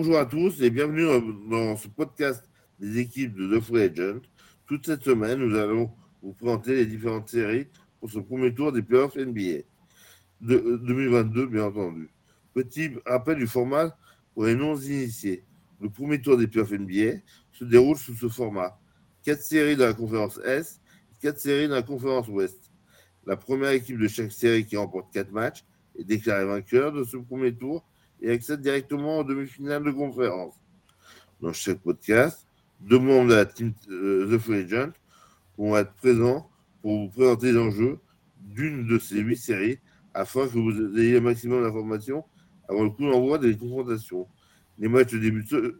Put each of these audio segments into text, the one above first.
bonjour à tous et bienvenue dans ce podcast des équipes de The Free Agent. Toute cette semaine, nous allons vous présenter les différentes séries pour ce premier tour des playoffs NBA de 2022, bien entendu. Petit rappel du format pour les non-initiés. Le premier tour des playoffs NBA se déroule sous ce format. Quatre séries dans la conférence Est, quatre séries dans la conférence Ouest. La première équipe de chaque série qui remporte quatre matchs est déclarée vainqueur de ce premier tour et accède directement aux demi-finales de conférence. Dans chaque podcast, deux membres de la team euh, The Free Agent vont être présents pour vous présenter les enjeux d'une de ces huit séries afin que vous ayez le maximum d'informations avant le coup d'envoi des confrontations. Les matchs débutent ce,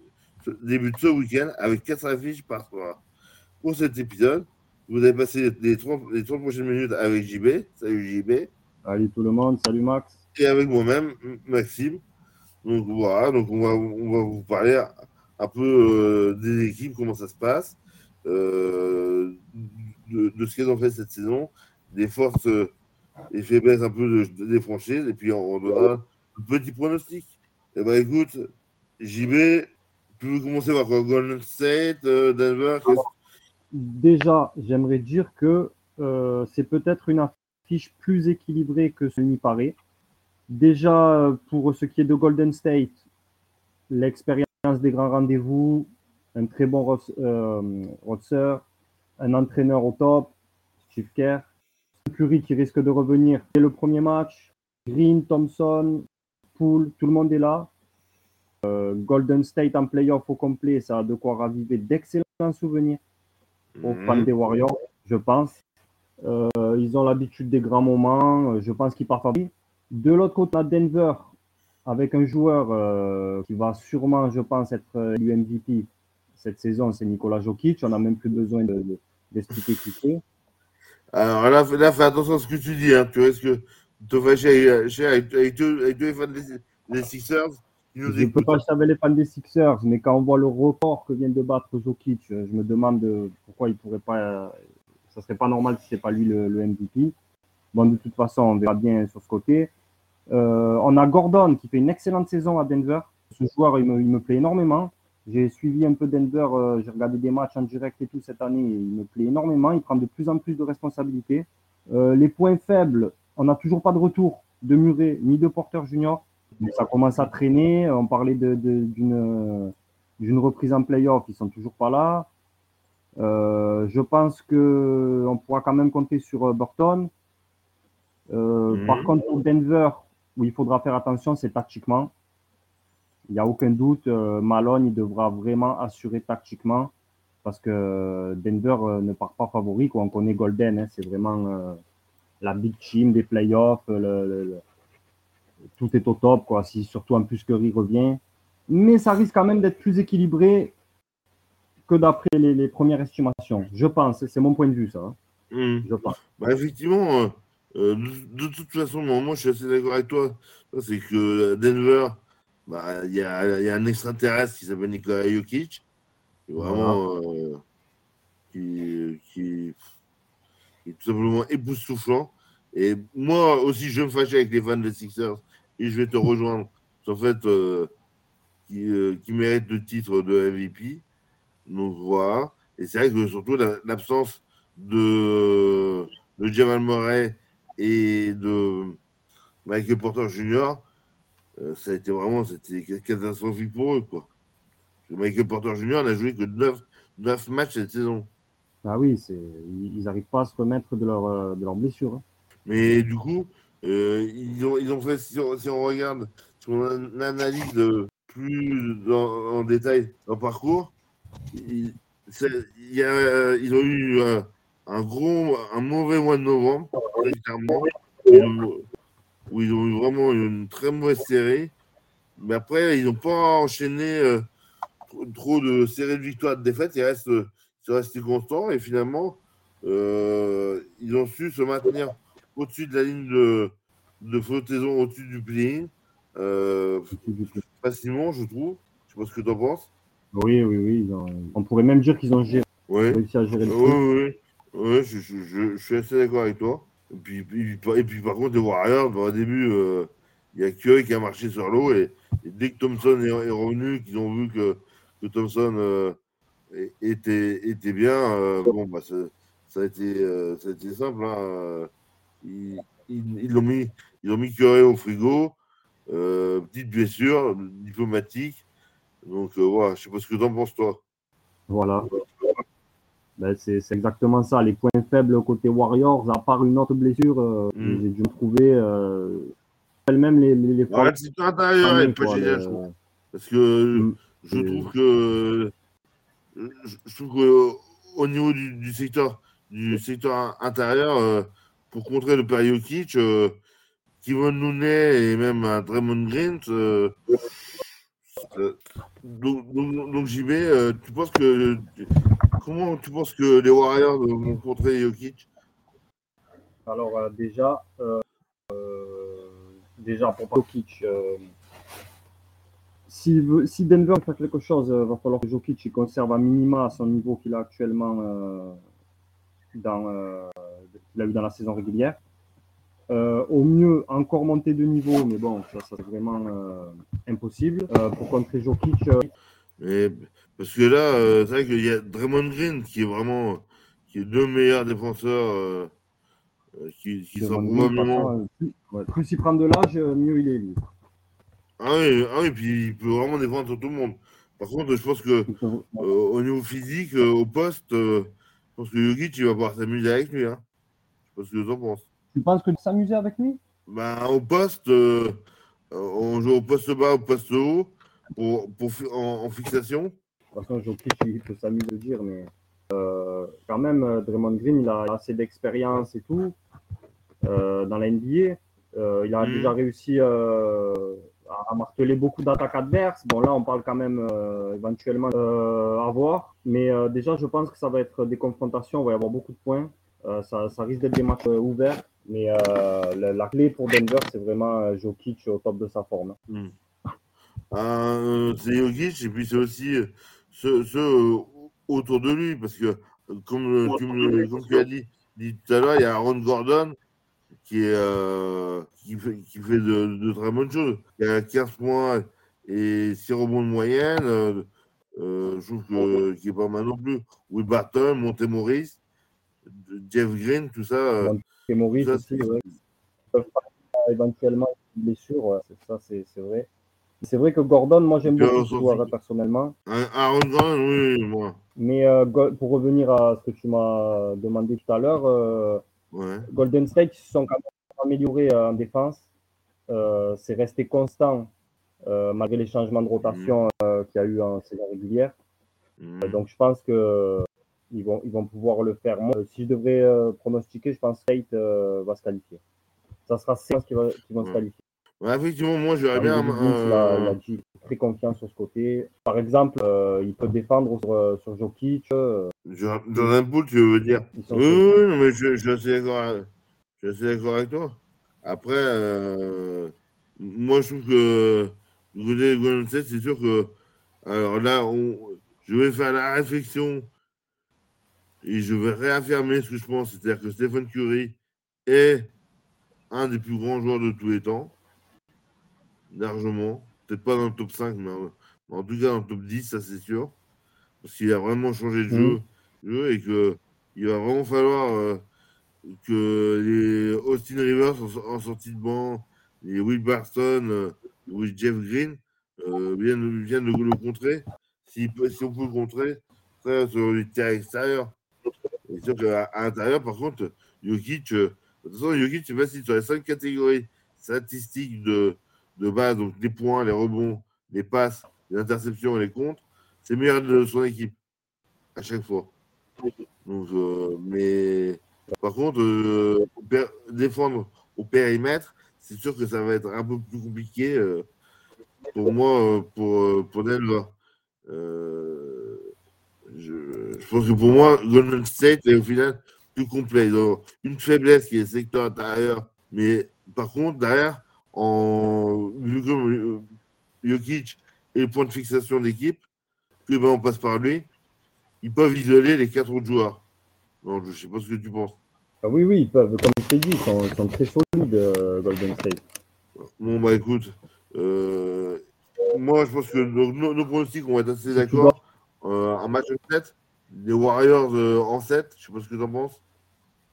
débutent ce week-end avec quatre affiches par soir. Pour cet épisode, vous avez passé les trois, les trois prochaines minutes avec JB. Salut JB. Salut tout le monde, salut Max. Et avec moi-même, Maxime. Donc voilà, donc on va, on va vous parler un peu euh, des équipes, comment ça se passe, euh, de, ce qu'elles ont fait cette saison, des forces euh, et faiblesses un peu de, des franchises, et puis on, on donnera un petit pronostic. Eh ben écoute, JB, tu veux commencer par Golden State, Denver Déjà, j'aimerais dire que c'est peut-être une affiche plus équilibrée que ce n'y paraît. Déjà, pour ce qui est de Golden State, l'expérience des grands rendez-vous, un très bon euh, roster, un entraîneur au top, Steve Kerr, Curry qui risque de revenir dès le premier match, Green, Thompson, Poole, tout le monde est là. Euh, Golden State en playoff au complet, ça a de quoi raviver d'excellents souvenirs aux fans des Warriors, je pense. Euh, ils ont l'habitude des grands moments, je pense qu'ils partent à de l'autre côté, à Denver, avec un joueur euh, qui va sûrement, je pense, être euh, l'UMVP cette saison, c'est Nicolas Jokic. On n'a même plus besoin d'expliquer de, qui c'est. Alors là, là, fais attention à ce que tu dis. Hein. Tu risques de te fâcher avec, deux, fans des, des Sixers. je ne peux pas avec les fans des Sixers, mais quand on voit le record que vient de battre Jokic, je me demande pourquoi il pourrait pas. Ça serait pas normal si c'est pas lui le, le MVP. Bon, de toute façon, on verra bien sur ce côté. Euh, on a Gordon qui fait une excellente saison à Denver. Ce joueur, il me, plaît énormément. J'ai suivi un peu Denver, euh, j'ai regardé des matchs en direct et tout cette année. il me plaît énormément. Il prend de plus en plus de responsabilités. Euh, les points faibles, on n'a toujours pas de retour de Murray ni de Porter Junior. Mais ça commence à traîner. On parlait d'une d'une reprise en playoff. Ils sont toujours pas là. je pense qu'on pourra quand même compter sur Burton. Mhm. Par contre, pour Denver, où il faudra faire attention, c'est tactiquement. Il n'y a aucun doute, euh, Malone, il devra vraiment assurer tactiquement parce que Denver euh, ne part pas favori. Quoi. On connaît Golden, hein, c'est vraiment euh, la big team des playoffs. tout est au top, quoi. Si, surtout en plus Curry revient. Mais ça risque quand même d'être plus équilibré que d'après les, premières estimations. Je pense, c'est mon point de vue, ça. Hein. Hmm. Je pense. Bah, effectivement, euh, de, toute façon, moi, je suis assez d'accord avec toi. C'est que Denver, bah, il y, a, y, a, un extraterrestre qui s'appelle Nikola Jokic, qui est vraiment euh, qui, qui, est tout simplement époustouflant. Et moi aussi, je me fâche avec les fans des Sixers et je vais te rejoindre. En fait, euh, qui, qui mérite le titre de MVP. Donc voilà. Et c'est vrai que surtout l'absence de, de Jamal Murray et de Michael Porter Jr., euh, ça a été vraiment c'était catastrophique pour eux. Quoi. Michael Porter Jr. n'a joué que 9, 9, matchs cette saison. Ah oui, ils n'arrivent pas à se remettre de leur, euh, de leur blessure. Hein. Mais du coup, euh, ils, ont, ils ont fait, si on, si on regarde, si on analyse plus en détail leur parcours, ils, y a, ils ont eu un gros, un mauvais mois de novembre, clairement, où ils ont eu vraiment une très mauvaise série. Mais après, ils n'ont pas enchaîné euh, trop, de séries de victoires de défaites. Ils restent, ils restent constants et finalement, euh, ils ont su se maintenir au-dessus de la ligne de, de flottaison, au-dessus du play euh, facilement, je trouve. Je sais pas ce que tu en penses. Oui, oui, oui. On pourrait même dire qu'ils ont géré, réussi à gérer le oui, oui. Oui, je, je, je, suis assez d'accord avec toi. Et puis, et puis, par contre, les Warriors, bah, au début, euh, il y a Curry qui a marché sur l'eau et, dès que Thompson est, revenu, qu'ils ont vu que, que Thompson euh, était, était bien, bon, bah, ça, a été, ça a été simple. Hein. Ils, ils, mis, ils ont mis Curry au frigo. petite blessure diplomatique. Donc, voilà, je sais pas ce que tu en penses, toi. Voilà. Ben, c'est exactement ça. Les points faibles côté Warriors, à part une autre blessure, euh, mm. j'ai dû me trouver euh, même les, les, les ouais, c'est intérieur et pas génial, je Parce que mm. je trouve que je, trouve que au niveau du, du secteur du secteur intérieur, euh, pour contrer le père Jokic, euh, Kevin Nounet et même un Draymond Green, euh, donc, donc, donc j'y vais. tu penses que Comment tu penses que les Warriors vont contrer Jokic? Alors euh, déjà, euh, déjà pour Jokic, euh, si, si, Denver fait quelque chose, il va falloir que Jokic conserve un minima à son niveau qu'il a actuellement dans, qu'il a eu dans la saison régulière. au mieux, encore monter de niveau, mais bon, ça, ça c'est vraiment impossible. pour contrer Jokic, mais, parce que là, euh, c'est vrai qu'il y a Draymond Green qui est vraiment qui est le meilleur défenseur euh, euh, qui, qui sera probablement. Plus, il prend de l'âge, mieux il est lui. Ah oui, ah oui, puis il peut vraiment défendre tout le monde. Par contre, je pense que au niveau physique, au poste, je pense que Yogi, tu vas pouvoir s'amuser avec lui. Hein. Je sais pas ce que tu en penses. Tu penses que s'amuser avec lui? Ben, Au poste, on joue au poste bas, au poste haut pour, pour, en, fixation De toute façon, Jokic, il peut s'amuser de dire, mais euh, quand même, euh, Draymond Green, il a assez d'expérience et tout euh, dans la NBA. il a hmm. déjà réussi à marteler beaucoup d'attaques adverses. Bon, là, on parle quand même éventuellement à voir. Mais déjà, je pense que ça va être des confrontations. Il va y avoir beaucoup de points. Ça, ça, risque d'être des matchs ouverts. Mais la, clé pour Denver, c'est vraiment Jokic au top de sa forme. Hmm. Euh, c'est Jokic et puis c'est aussi euh, ceux, euh, autour de lui parce que comme, tu, as dit, tout à l'heure, il y a Aaron Gordon qui, est, qui, fait, qui fait de, très bonnes choses. Il y a 15 points et 6 rebonds de moyenne. je trouve qu'il n'est pas mal non plus. Will Barton, Montemoris, Jeff Green, tout ça. Montemoris aussi, ouais. Éventuellement, une blessure, ouais, ça, c'est vrai. C'est vrai que Gordon, moi j'aime beaucoup ce joueur personnellement. Aaron Gordon, oui, moi. Mais euh, pour revenir à ce que tu m'as demandé tout à l'heure, euh, Golden State se sont quand même améliorés euh, en défense. c'est resté constant malgré les changements de rotation mhm. qu'il y a eu en saison régulière. Mhm. donc je pense que ils vont, ils vont pouvoir le faire. Moi, si je devrais pronostiquer, je pense que State va se qualifier. Ça sera State qui, va, qui vont se qualifier. Ouais, effectivement, moi, j'aurais bien. Il, a, très confiant sur ce côté. Par exemple, euh, il peut défendre sur, euh, sur Jokic. Euh, dans un pool, tu veux dire Oui, oui, mais je, je suis d'accord avec toi. Après, moi, je trouve que du côté de Golden State, c'est sûr que. Alors là, on, je vais faire la réflexion et je vais réaffirmer ce que je pense, c'est-à-dire que Stephen Curry est un des plus grands joueurs de tous les temps largement. Peut-être pas dans le top 5, mais en, tout cas dans le top 10, ça c'est sûr. Parce qu'il a vraiment changé de jeu, mm. jeu et qu'il va vraiment falloir euh, que les Austin Rivers en, sortie de banc, les Will Barton euh, ou Jeff Green euh, viennent, viennent le, le, contrer. Si, si, on peut le contrer, sur les terrains extérieurs. C'est sûr qu'à l'intérieur, par contre, Jokic, de toute façon, Jokic, c'est facile sur les cinq catégories statistiques de, de base, donc les points, les rebonds, les passes, les interceptions et les contres, c'est meilleur de son équipe à chaque fois. Donc, euh, mais par contre, euh, défendre au périmètre, c'est sûr que ça va être un peu plus compliqué euh, pour moi, pour, pour Denver. Je, pense que pour moi, Golden State est au final plus complet. Ils ont une faiblesse qui est le secteur intérieur, mais par contre, derrière, en vu que euh, Jokic est le point de fixation d'équipe, que ben, on passe par lui, ils peuvent isoler les quatre autres joueurs. Non, je ne sais pas ce que tu penses. Ah oui, oui, ils peuvent. Comme je t'ai dit, ils sont, très solides, euh, Golden State. Bon, bah écoute, euh, moi je pense que nos, nos, nos pronostics vont être assez d'accord. Euh, un match en 7, les Warriors en 7, je sais pas ce que tu en penses.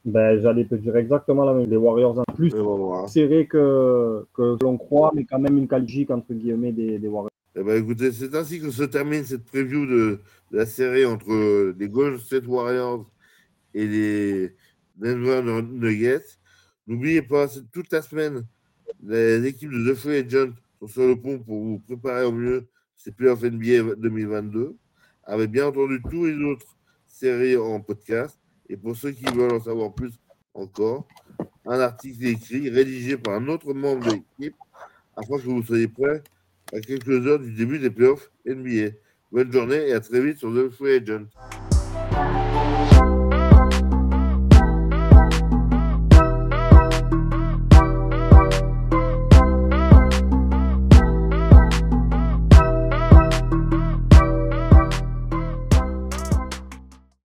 Ben, J'allais te dire exactement la même. Les Warriors en plus voilà. serré que, que l'on croit, mais quand même une qualifique entre guillemets des, des Warriors. Eh ben, écoutez, c'est ainsi que se termine cette preview de, de la série entre les Golden State Warriors et les Denver Nuggets. N'oubliez pas, toute la semaine, les équipes de The Free Agent sont sur le pont pour vous préparer au mieux ces playoffs NBA 2022, avec bien entendu tous les autres séries en podcast. Et pour ceux qui veulent en savoir plus encore, un article écrit, rédigé par un autre membre de l'équipe, afin que vous soyez prêts à quelques heures du début des playoffs NBA. Bonne journée et à très vite sur The Free Agent.